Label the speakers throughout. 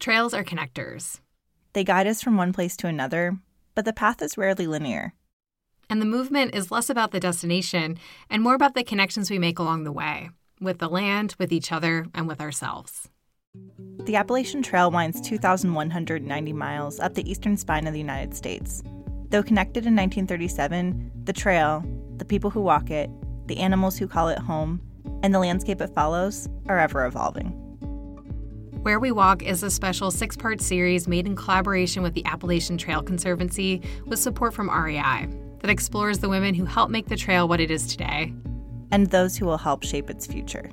Speaker 1: Trails are connectors.
Speaker 2: They guide us from one place to another, but the path is rarely linear.
Speaker 1: And the movement is less about the destination and more about the connections we make along the way with the land, with each other, and with ourselves.
Speaker 2: The Appalachian Trail winds 2,190 miles up the eastern spine of the United States. Though connected in 1937, the trail, the people who walk it, the animals who call it home, and the landscape it follows are ever evolving.
Speaker 1: Where We Walk is a special six part series made in collaboration with the Appalachian Trail Conservancy with support from REI that explores the women who help make the trail what it is today
Speaker 2: and those who will help shape its future.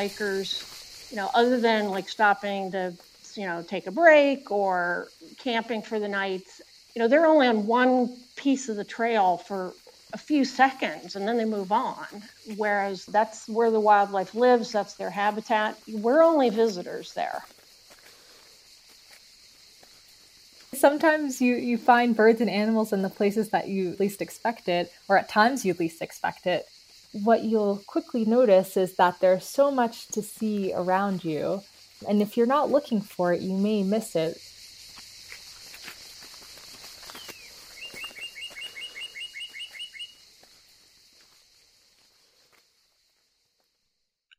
Speaker 3: Hikers, you know, other than like stopping to, you know, take a break or camping for the night, you know, they're only on one piece of the trail for a few seconds and then they move on. Whereas that's where the wildlife lives, that's their habitat. We're only visitors there.
Speaker 4: Sometimes you, you find birds and animals in the places that you least expect it, or at times you least expect it what you'll quickly notice is that there's so much to see around you. And if you're not looking for it, you may miss it.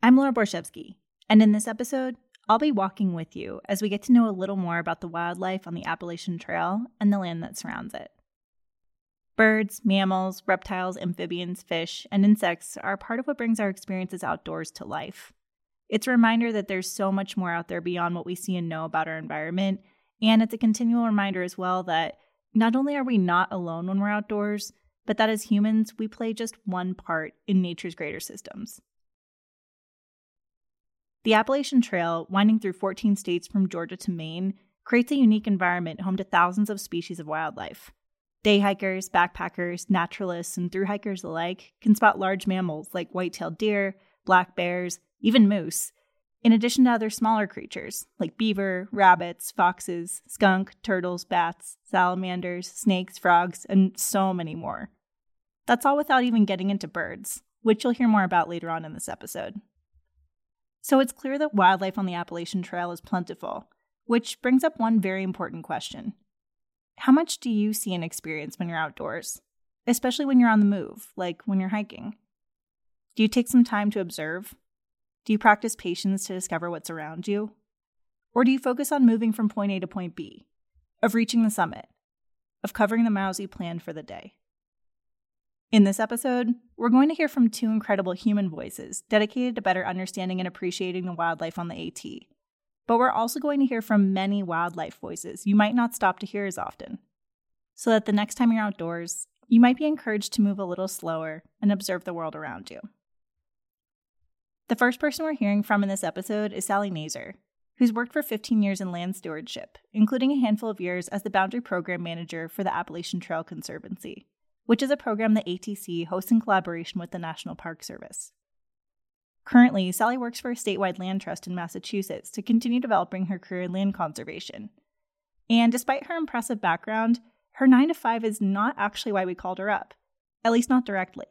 Speaker 2: I'm Laura Borichevsky, and in this episode, I'll be walking with you as we get to know a little more about the wildlife on the Appalachian Trail and the land that surrounds it. Birds, mammals, reptiles, amphibians, fish, and insects are part of what brings our experiences outdoors to life. It's a reminder that there's so much more out there beyond what we see and know about our environment, and it's a continual reminder as well that not only are we not alone when we're outdoors, but that as humans, we play just one part in nature's greater systems. The Appalachian Trail, winding through 14 states from Georgia to Maine, creates a unique environment home to thousands of species of wildlife. Day hikers, backpackers, naturalists, and through hikers alike can spot large mammals like white tailed deer, black bears, even moose, in addition to other smaller creatures like beaver, rabbits, foxes, skunk, turtles, bats, salamanders, snakes, frogs, and so many more. That's all without even getting into birds, which you'll hear more about later on in this episode. So it's clear that wildlife on the Appalachian Trail is plentiful, which brings up one very important question how much do you see and experience when you're outdoors, especially when you're on the move, like when you're hiking? Do you take some time to observe? Do you practice patience to discover what's around you? Or do you focus on moving from point A to point B, of reaching the summit, of covering the miles you planned for the day? In this episode, we're going to hear from two incredible human voices dedicated to better understanding and appreciating the wildlife on the AT but we're also going to hear from many wildlife voices you might not stop to hear as often. So that the next time you're outdoors, you might be encouraged to move a little slower and observe the world around you. The first person we're hearing from in this episode is Sally Nazer, who's worked for 15 years in land stewardship, including a handful of years as the Boundary Program Manager for the Appalachian Trail Conservancy, which is a program the ATC hosts in collaboration with the National Park Service. Currently, Sally works for a statewide land trust in Massachusetts to continue developing her career in land conservation. And despite her impressive background, her 9 to 5 is not actually why we called her up, at least not directly.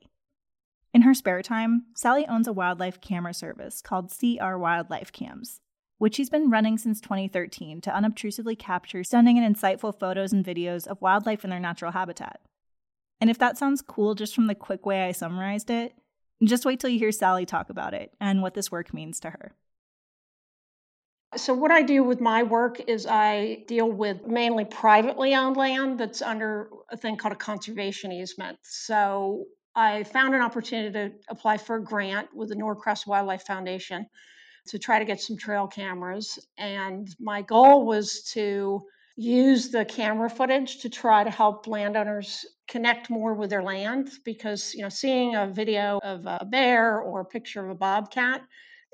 Speaker 2: In her spare time, Sally owns a wildlife camera service called CR Wildlife Cams, which she's been running since 2013 to unobtrusively capture stunning and insightful photos and videos of wildlife in their natural habitat. And if that sounds cool just from the quick way I summarized it, just wait till you hear Sally talk about it and what this work means to her.
Speaker 3: So, what I do with my work is I deal with mainly privately owned land that's under a thing called a conservation easement. So, I found an opportunity to apply for a grant with the Norcross Wildlife Foundation to try to get some trail cameras. And my goal was to use the camera footage to try to help landowners connect more with their land because you know seeing a video of a bear or a picture of a bobcat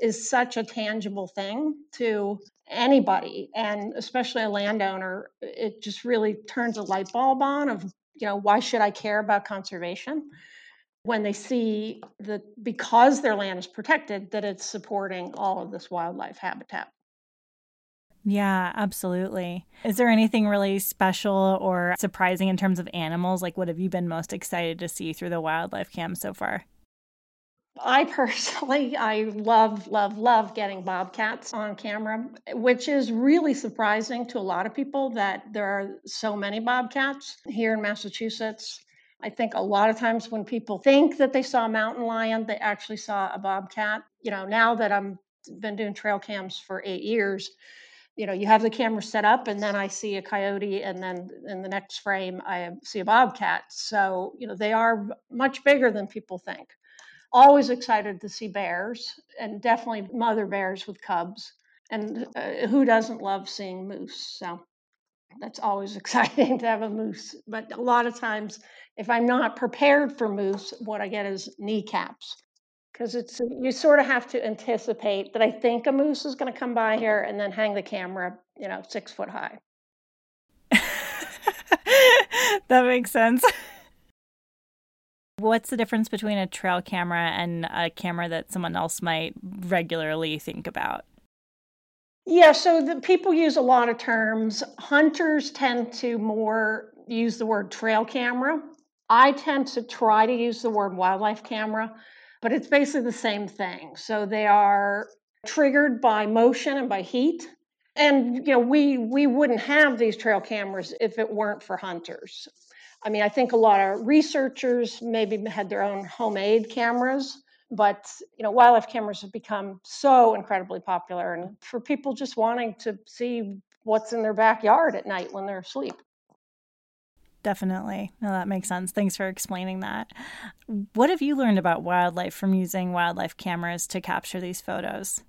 Speaker 3: is such a tangible thing to anybody and especially a landowner it just really turns a light bulb on of you know why should i care about conservation when they see that because their land is protected, that it's supporting all of this wildlife habitat.
Speaker 2: Yeah, absolutely. Is there anything really special or surprising in terms of animals? Like, what have you been most excited to see through the wildlife cam so far?
Speaker 3: I personally, I love, love, love getting bobcats on camera, which is really surprising to a lot of people that there are so many bobcats here in Massachusetts. I think a lot of times when people think that they saw a mountain lion, they actually saw a bobcat. You know, now that I'm been doing trail cams for eight years, you know, you have the camera set up and then I see a coyote and then in the next frame I see a bobcat. So, you know, they are much bigger than people think. Always excited to see bears and definitely mother bears with cubs. And uh, who doesn't love seeing moose? So that's always exciting to have a moose. But a lot of times, if I'm not prepared for moose, what I get is kneecaps because it's you sort of have to anticipate that I think a moose is going to come by here and then hang the camera, you know, six foot high.
Speaker 2: that makes sense. What's the difference between a trail camera and a camera that someone else might regularly think about?
Speaker 3: Yeah, so the people use a lot of terms. Hunters tend to more use the word trail camera. I tend to try to use the word wildlife camera but it's basically the same thing. So they are triggered by motion and by heat. And you know, we we wouldn't have these trail cameras if it weren't for hunters. I mean, I think a lot of researchers maybe had their own homemade cameras, but you know, wildlife cameras have become so incredibly popular and for people just wanting to see what's in their backyard at night when they're asleep.
Speaker 2: Definitely. No, that makes sense. Thanks for explaining that. What have you learned about wildlife from using wildlife cameras to capture these photos?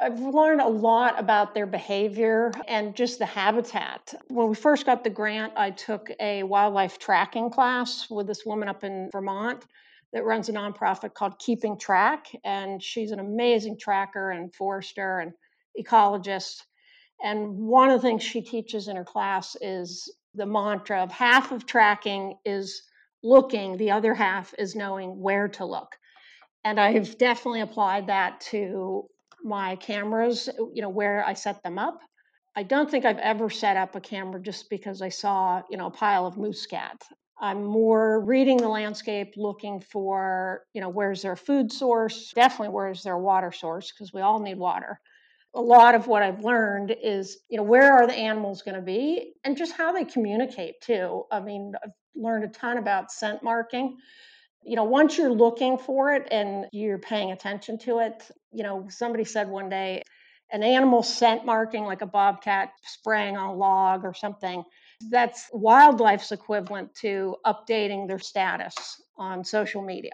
Speaker 3: I've learned a lot about their behavior and just the habitat. When we first got the grant, I took a wildlife tracking class with this woman up in Vermont that runs a nonprofit called Keeping Track. And she's an amazing tracker and forester and ecologist. And one of the things she teaches in her class is the mantra of half of tracking is looking, the other half is knowing where to look. And I've definitely applied that to my cameras, you know, where I set them up. I don't think I've ever set up a camera just because I saw, you know, a pile of moose scat. I'm more reading the landscape, looking for, you know, where's their food source, definitely where's their water source, because we all need water a lot of what I've learned is, you know, where are the animals going to be and just how they communicate too. I mean, I've learned a ton about scent marking. You know, once you're looking for it and you're paying attention to it, you know, somebody said one day, an animal scent marking like a bobcat spraying on a log or something, that's wildlife's equivalent to updating their status on social media.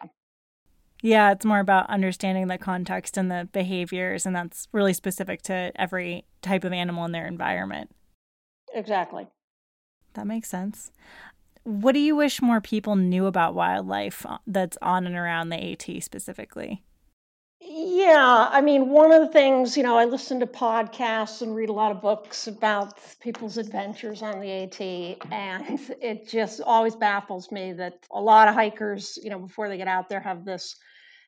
Speaker 2: Yeah, it's more about understanding the context and the behaviors, and that's really specific to every type of animal in their environment.
Speaker 3: Exactly.
Speaker 2: That makes sense. What do you wish more people knew about wildlife uh, that's on and around the AT specifically?
Speaker 3: Yeah, I mean, one of the things, you know, I listen to podcasts and read a lot of books about people's adventures on the AT, and it just always baffles me that a lot of hikers, you know, before they get out there, have this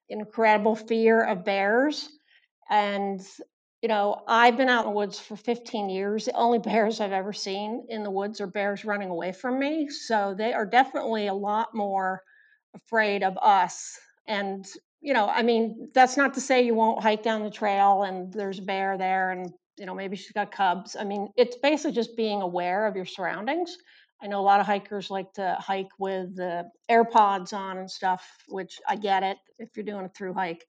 Speaker 3: incredible fear of bears. And, you know, I've been out in the woods for 15 years. The only bears I've ever seen in the woods are bears running away from me. So they are definitely a lot more afraid of us. And, you know, I mean, that's not to say you won't hike down the trail and there's a bear there and, you know, maybe she's got cubs. I mean, it's basically just being aware of your surroundings I know a lot of hikers like to hike with the AirPods on and stuff, which I get it if you're doing a through hike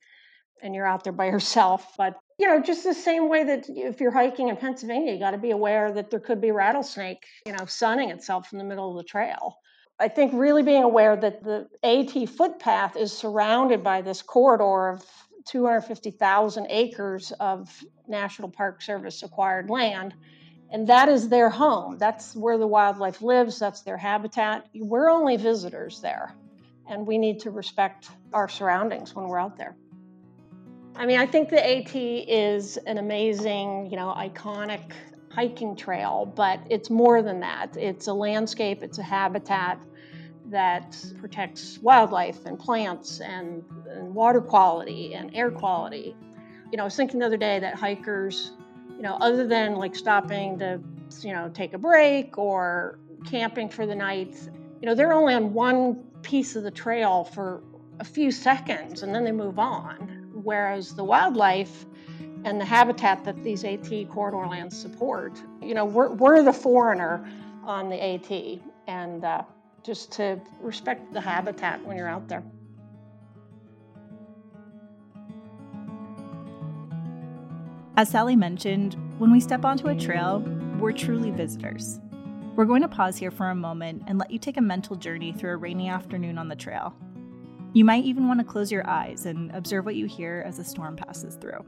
Speaker 3: and you're out there by yourself. But, you know, just the same way that if you're hiking in Pennsylvania, you got to be aware that there could be rattlesnake, you know, sunning itself in the middle of the trail. I think really being aware that the AT footpath is surrounded by this corridor of 250,000 acres of National Park Service acquired land and that is their home. That's where the wildlife lives, that's their habitat. We're only visitors there, and we need to respect our surroundings when we're out there. I mean, I think the AT is an amazing, you know, iconic hiking trail, but it's more than that. It's a landscape, it's a habitat. that protects wildlife and plants and, and water quality and air quality. You know, I was thinking the other day that hikers, you know, other than like stopping to, you know, take a break or camping for the night, you know, they're only on one piece of the trail for a few seconds and then they move on. Whereas the wildlife and the habitat that these AT corridor lands support, you know, we're, we're the foreigner on the AT. And uh, just to respect the habitat when you're out there.
Speaker 2: As Sally mentioned, when we step onto a trail, we're truly visitors. We're going to pause here for a moment and let you take a mental journey through a rainy afternoon on the trail. You might even want to close your eyes and observe what you hear as the storm passes through.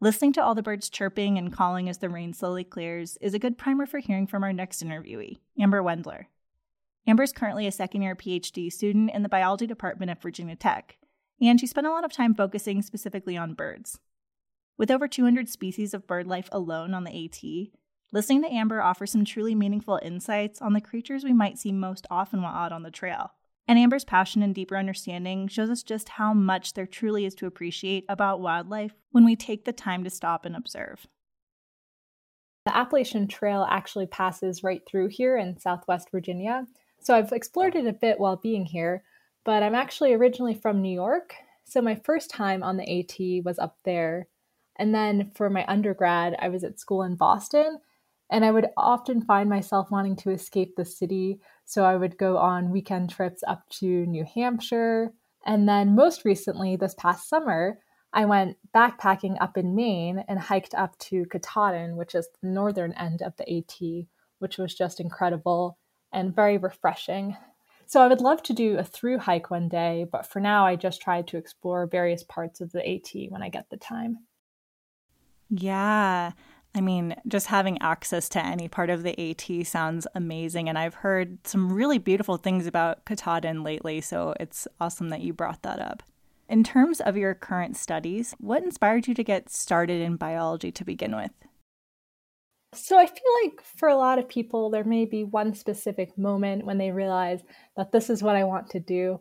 Speaker 2: Listening to all the birds chirping and calling as the rain slowly clears is a good primer for hearing from our next interviewee, Amber Wendler. Amber is currently a second year PhD student in the biology department at Virginia Tech, and she spent a lot of time focusing specifically on birds. With over 200 species of bird life alone on the AT, listening to Amber offers some truly meaningful insights on the creatures we might see most often while out on the trail. And Amber's passion and deeper understanding shows us just how much there truly is to appreciate about wildlife when we take the time to stop and observe.
Speaker 4: The Appalachian Trail actually passes right through here in Southwest Virginia. So I've explored it a bit while being here, but I'm actually originally from New York. So my first time on the AT was up there. And then for my undergrad, I was at school in Boston. And I would often find myself wanting to escape the city so I would go on weekend trips up to New Hampshire. And then most recently, this past summer, I went backpacking up in Maine and hiked up to Katahdin, which is the northern end of the AT, which was just incredible and very refreshing. So I would love to do a through hike one day, but for now I just try to explore various parts of the AT when I get the time.
Speaker 2: Yeah. I mean, just having access to any part of the AT sounds amazing. And I've heard some really beautiful things about Katahdin lately, so it's awesome that you brought that up. In terms of your current studies, what inspired you to get started in biology to begin with?
Speaker 4: So, I feel like for a lot of people, there may be one specific moment when they realize that this is what I want to do.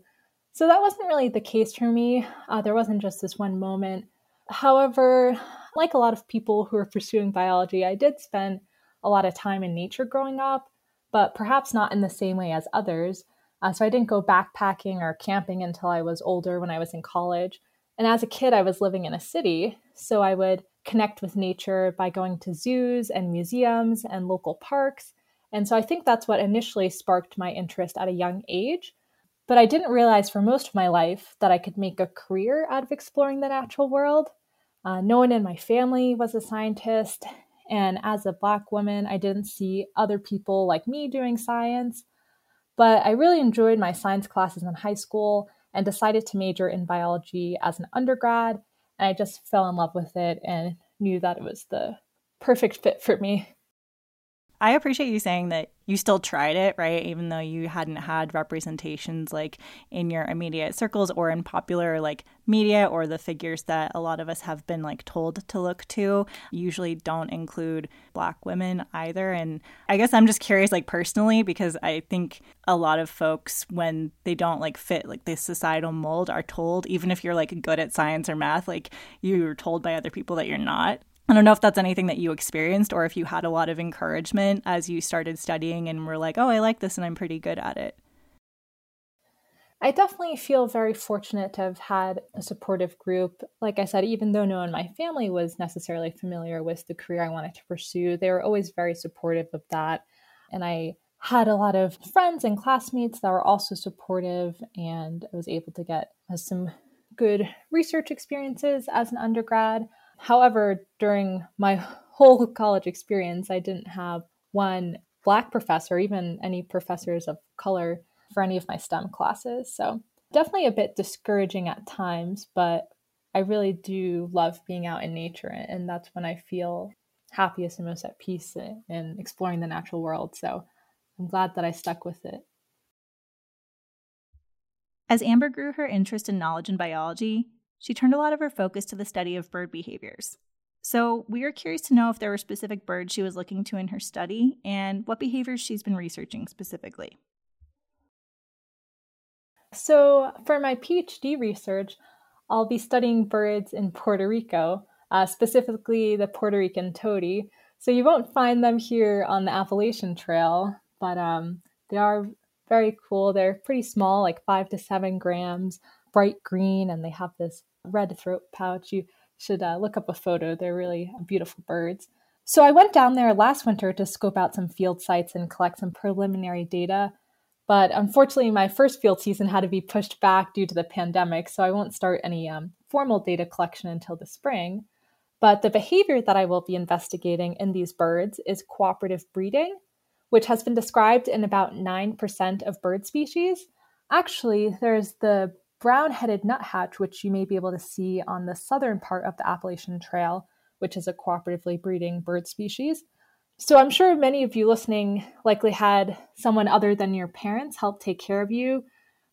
Speaker 4: So, that wasn't really the case for me. Uh, there wasn't just this one moment. However, like a lot of people who are pursuing biology, I did spend a lot of time in nature growing up, but perhaps not in the same way as others. Uh, so I didn't go backpacking or camping until I was older when I was in college. And as a kid, I was living in a city, so I would connect with nature by going to zoos and museums and local parks. And so I think that's what initially sparked my interest at a young age. But I didn't realize for most of my life that I could make a career out of exploring the natural world. Uh, no one in my family was a scientist. And as a Black woman, I didn't see other people like me doing science. But I really enjoyed my science classes in high school and decided to major in biology as an undergrad. And I just fell in love with it and knew that it was the perfect fit for me.
Speaker 2: I appreciate you saying that you still tried it, right? Even though you hadn't had representations like in your immediate circles or in popular like media or the figures that a lot of us have been like told to look to usually don't include black women either. And I guess I'm just curious like personally because I think a lot of folks when they don't like fit like this societal mold are told even if you're like good at science or math like you're told by other people that you're not I don't know if that's anything that you experienced or if you had a lot of encouragement as you started studying and were like, oh, I like this and I'm pretty good at it.
Speaker 4: I definitely feel very fortunate to have had a supportive group. Like I said, even though no one in my family was necessarily familiar with the career I wanted to pursue, they were always very supportive of that. And I had a lot of friends and classmates that were also supportive, and I was able to get some good research experiences as an undergrad. However, during my whole college experience, I didn't have one black professor, even any professors of color for any of my STEM classes. So, definitely a bit discouraging at times, but I really do love being out in nature. And that's when I feel happiest and most at peace in exploring the natural world. So, I'm glad that I stuck with it.
Speaker 2: As Amber grew her interest in knowledge and biology, she turned a lot of her focus to the study of bird behaviors. So, we are curious to know if there were specific birds she was looking to in her study and what behaviors she's been researching specifically.
Speaker 4: So, for my PhD research, I'll be studying birds in Puerto Rico, uh, specifically the Puerto Rican tody. So, you won't find them here on the Appalachian Trail, but um, they are very cool. They're pretty small, like five to seven grams bright green and they have this red throat pouch. You should uh, look up a photo. They're really beautiful birds. So I went down there last winter to scope out some field sites and collect some preliminary data. But unfortunately, my first field season had to be pushed back due to the pandemic, so I won't start any um, formal data collection until the spring. But the behavior that I will be investigating in these birds is cooperative breeding, which has been described in about 9% of bird species. Actually, there's the brown headed nuthatch, which you may be able to see on the southern part of the Appalachian Trail, which is a cooperatively breeding bird species. So I'm sure many of you listening likely had someone other than your parents help take care of you,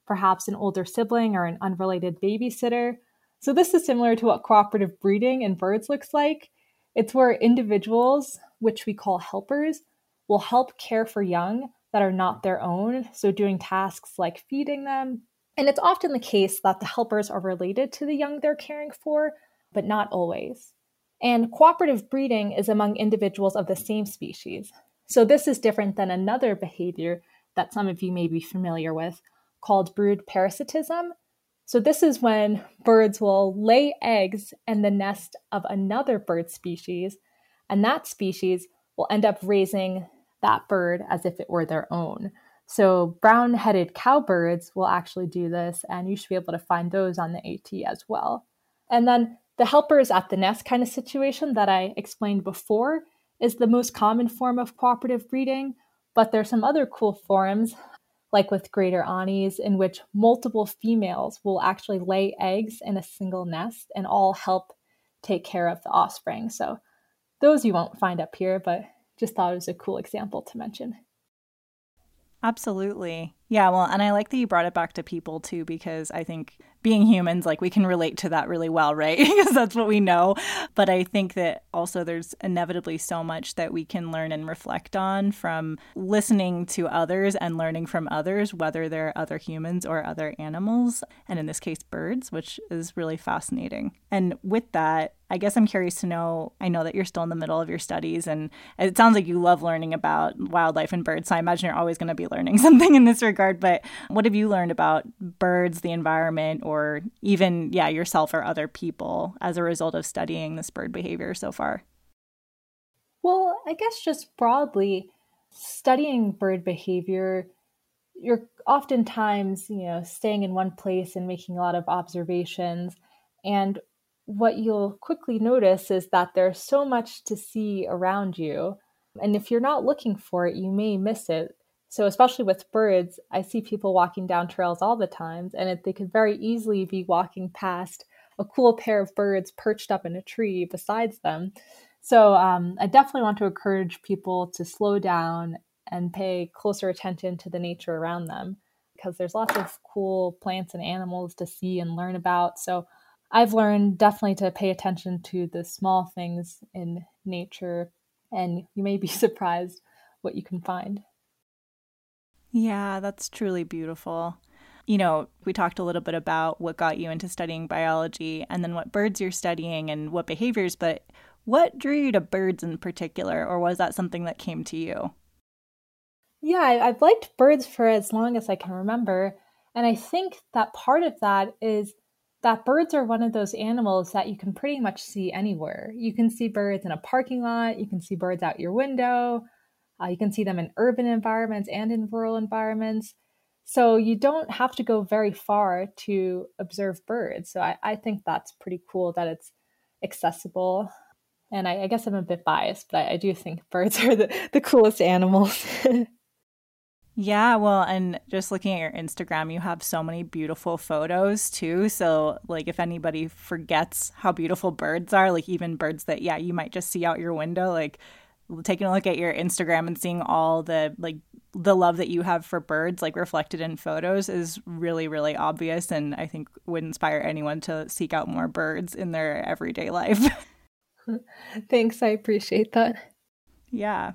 Speaker 4: perhaps an older sibling or an unrelated babysitter. So this is similar to what cooperative breeding in birds looks like. It's where individuals, which we call helpers, will help care for young that are not their own. So doing tasks like feeding them, and it's often the case that the helpers are related to the young they're caring for, but not always. And cooperative breeding is among individuals of the same species. So this is different than another behavior that some of you may be familiar with called brood parasitism. So this is when birds will lay eggs in the nest of another bird species, and that species will end up raising that bird as if it were their own. So, brown headed cowbirds will actually do this, and you should be able to find those on the AT as well. And then the helpers at the nest kind of situation that I explained before is the most common form of cooperative breeding, but there's some other cool forms, like with greater anis, in which multiple females will actually lay eggs in a single nest and all help take care of the offspring. So, those you won't find up here, but just thought it was a cool example to mention.
Speaker 2: Absolutely. Yeah, well, and I like that you brought it back to people too, because I think being humans, like we can relate to that really well, right? because that's what we know. But I think that also there's inevitably so much that we can learn and reflect on from listening to others and learning from others, whether they're other humans or other animals, and in this case, birds, which is really fascinating. And with that, I guess I'm curious to know. I know that you're still in the middle of your studies, and it sounds like you love learning about wildlife and birds. So I imagine you're always going to be learning something in this regard. But what have you learned about birds, the environment, or even, yeah, yourself or other people as a result of studying this bird behavior so far?
Speaker 4: Well, I guess just broadly, studying bird behavior you're oftentimes, you know, staying in one place and making a lot of observations. And what you'll quickly notice is that there's so much to see around you. And if you're not looking for it, you may miss it. So, especially with birds, I see people walking down trails all the time, and it, they could very easily be walking past a cool pair of birds perched up in a tree besides them. So, um, I definitely want to encourage people to slow down and pay closer attention to the nature around them because there's lots of cool plants and animals to see and learn about. So, I've learned definitely to pay attention to the small things in nature, and you may be surprised what you can find.
Speaker 2: Yeah, that's truly beautiful. You know, we talked a little bit about what got you into studying biology and then what birds you're studying and what behaviors, but what drew you to birds in particular, or was that something that came to you?
Speaker 4: Yeah, I've liked birds for as long as I can remember. And I think that part of that is that birds are one of those animals that you can pretty much see anywhere. You can see birds in a parking lot, you can see birds out your window, uh, you can see them in urban environments and in rural environments. So you don't have to go very far to observe birds. So I, I think that's pretty cool that it's accessible. And I, I guess I'm a bit biased, but I, I do think birds are the, the coolest animals.
Speaker 2: Yeah, well, and just looking at your Instagram, you have so many beautiful photos too. So, like, if anybody forgets how beautiful birds are, like even birds that, yeah, you might just see out your window, like taking a look at your Instagram and seeing all the, like, the love that you have for birds, like reflected in photos, is really, really obvious. And I think would inspire anyone to seek out more birds in their everyday life.
Speaker 4: Thanks. I appreciate that.
Speaker 2: Yeah.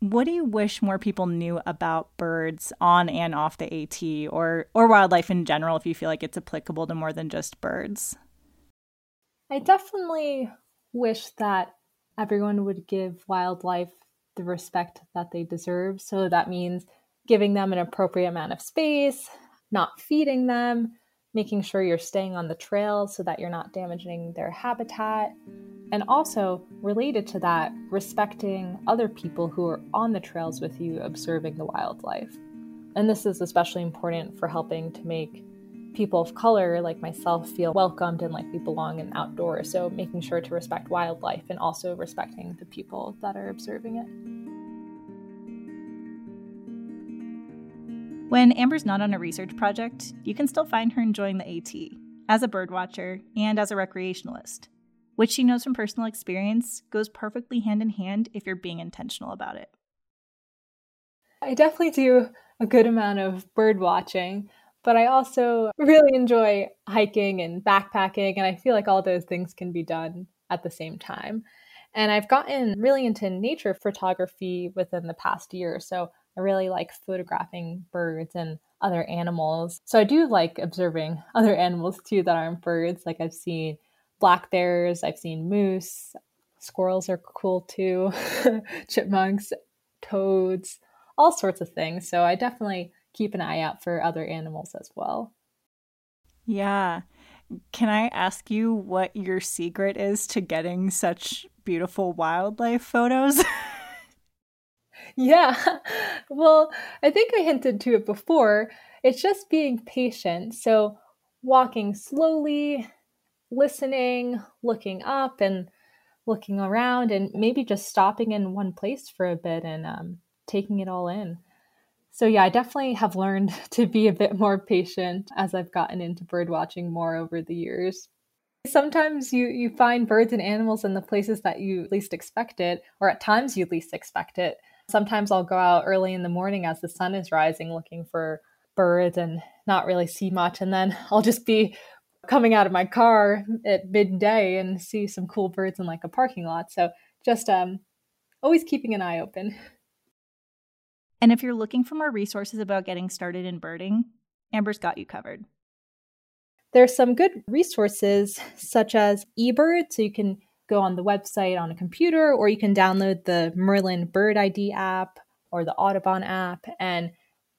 Speaker 2: What do you wish more people knew about birds on and off the AT or or wildlife in general if you feel like it's applicable to more than just birds?
Speaker 4: I definitely wish that everyone would give wildlife the respect that they deserve. So that means giving them an appropriate amount of space, not feeding them, making sure you're staying on the trail so that you're not damaging their habitat. And also, related to that, respecting other people who are on the trails with you observing the wildlife. And this is especially important for helping to make people of color like myself feel welcomed and like we belong in outdoors. So, making sure to respect wildlife and also respecting the people that are observing it.
Speaker 2: When Amber's not on a research project, you can still find her enjoying the AT as a birdwatcher and as a recreationalist, which she knows from personal experience goes perfectly hand in hand if you're being intentional about it.
Speaker 4: I definitely do a good amount of bird watching, but I also really enjoy hiking and backpacking, and I feel like all those things can be done at the same time. And I've gotten really into nature photography within the past year. So I really like photographing birds and other animals. So I do like observing other animals too that aren't birds. Like I've seen black bears, I've seen moose, squirrels are cool too, chipmunks, toads, all sorts of things. So I definitely keep an eye out for other animals as well.
Speaker 2: Yeah. Can I ask you what your secret is to getting such beautiful wildlife photos?
Speaker 4: Yeah. Well, I think I hinted to it before. It's just being patient. So, walking slowly, listening, looking up, and looking around, and maybe just stopping in one place for a bit and um, taking it all in. So, yeah, I definitely have learned to be a bit more patient as I've gotten into bird watching more over the years. Sometimes you, you find birds and animals in the places that you least expect it, or at times you least expect it. Sometimes I'll go out early in the morning as the sun is rising looking for birds and not really see much. And then I'll just be coming out of my car at midday and see some cool birds in like a parking lot. So just um, always keeping an eye open.
Speaker 2: And if you're looking for more resources about getting started in birding, Amber's got you covered.
Speaker 4: There's some good resources such as eBird, so you can go on the website on a computer, or you can download the Merlin Bird ID app or the Audubon app, and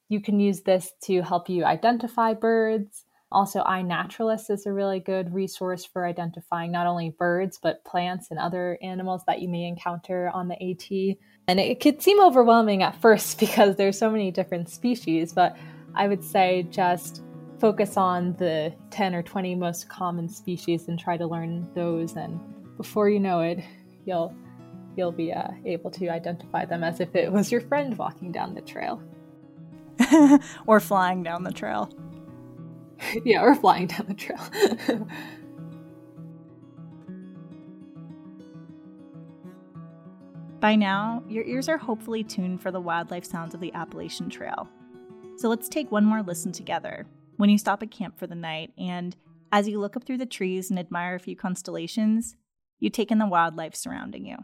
Speaker 4: you can use this to help you identify birds. Also, iNaturalist is a really good resource for identifying not only birds, but plants and other animals that you may encounter on the AT. And it could seem overwhelming at first because there's so many different species, but I would say just focus on the 10 or 20 most common species and try to learn those. And before you know it you'll you'll be uh, able to identify them as if it was your friend walking down the trail.
Speaker 2: Or flying down the trail
Speaker 4: yeah or flying down the trail
Speaker 2: By now, your ears are hopefully tuned for the wildlife sounds of the Appalachian Trail. So let's take one more listen together when you stop at camp for the night and as you look up through the trees and admire a few constellations, you take in the wildlife surrounding you.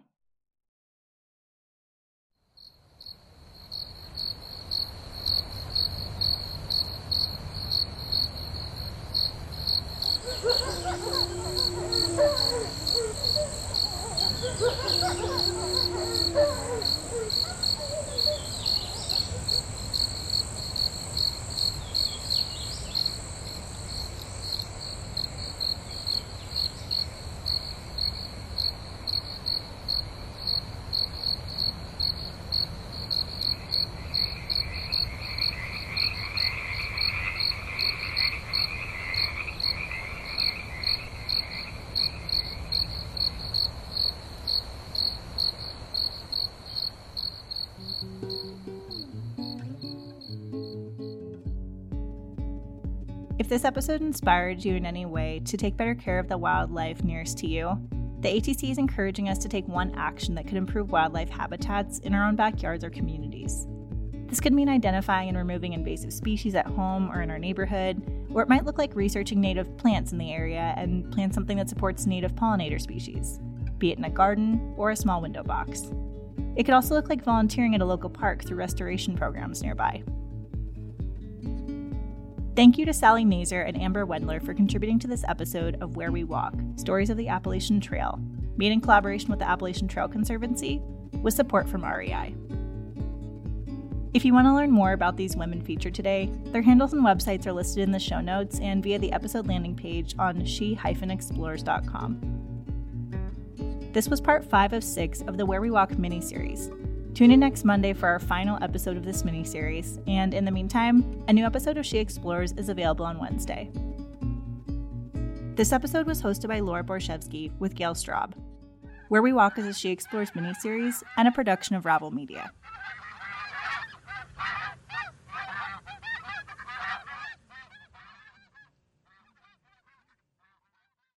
Speaker 2: This episode inspired you in any way to take better care of the wildlife nearest to you, the ATC is encouraging us to take one action that could improve wildlife habitats in our own backyards or communities. This could mean identifying and removing invasive species at home or in our neighborhood, or it might look like researching native plants in the area and plant something that supports native pollinator species, be it in a garden or a small window box. It could also look like volunteering at a local park through restoration programs nearby. Thank you to Sally Nazer and Amber Wendler for contributing to this episode of Where We Walk Stories of the Appalachian Trail, made in collaboration with the Appalachian Trail Conservancy, with support from REI. If you want to learn more about these women featured today, their handles and websites are listed in the show notes and via the episode landing page on she-explores.com. This was part 5 of 6 of the Where We Walk mini series, Tune in next Monday for our final episode of this mini series, and in the meantime, a new episode of She Explores is available on Wednesday. This episode was hosted by Laura Borichevsky with Gale Straub. Where We Walk is a She Explores mini series and a production of Ravel Media.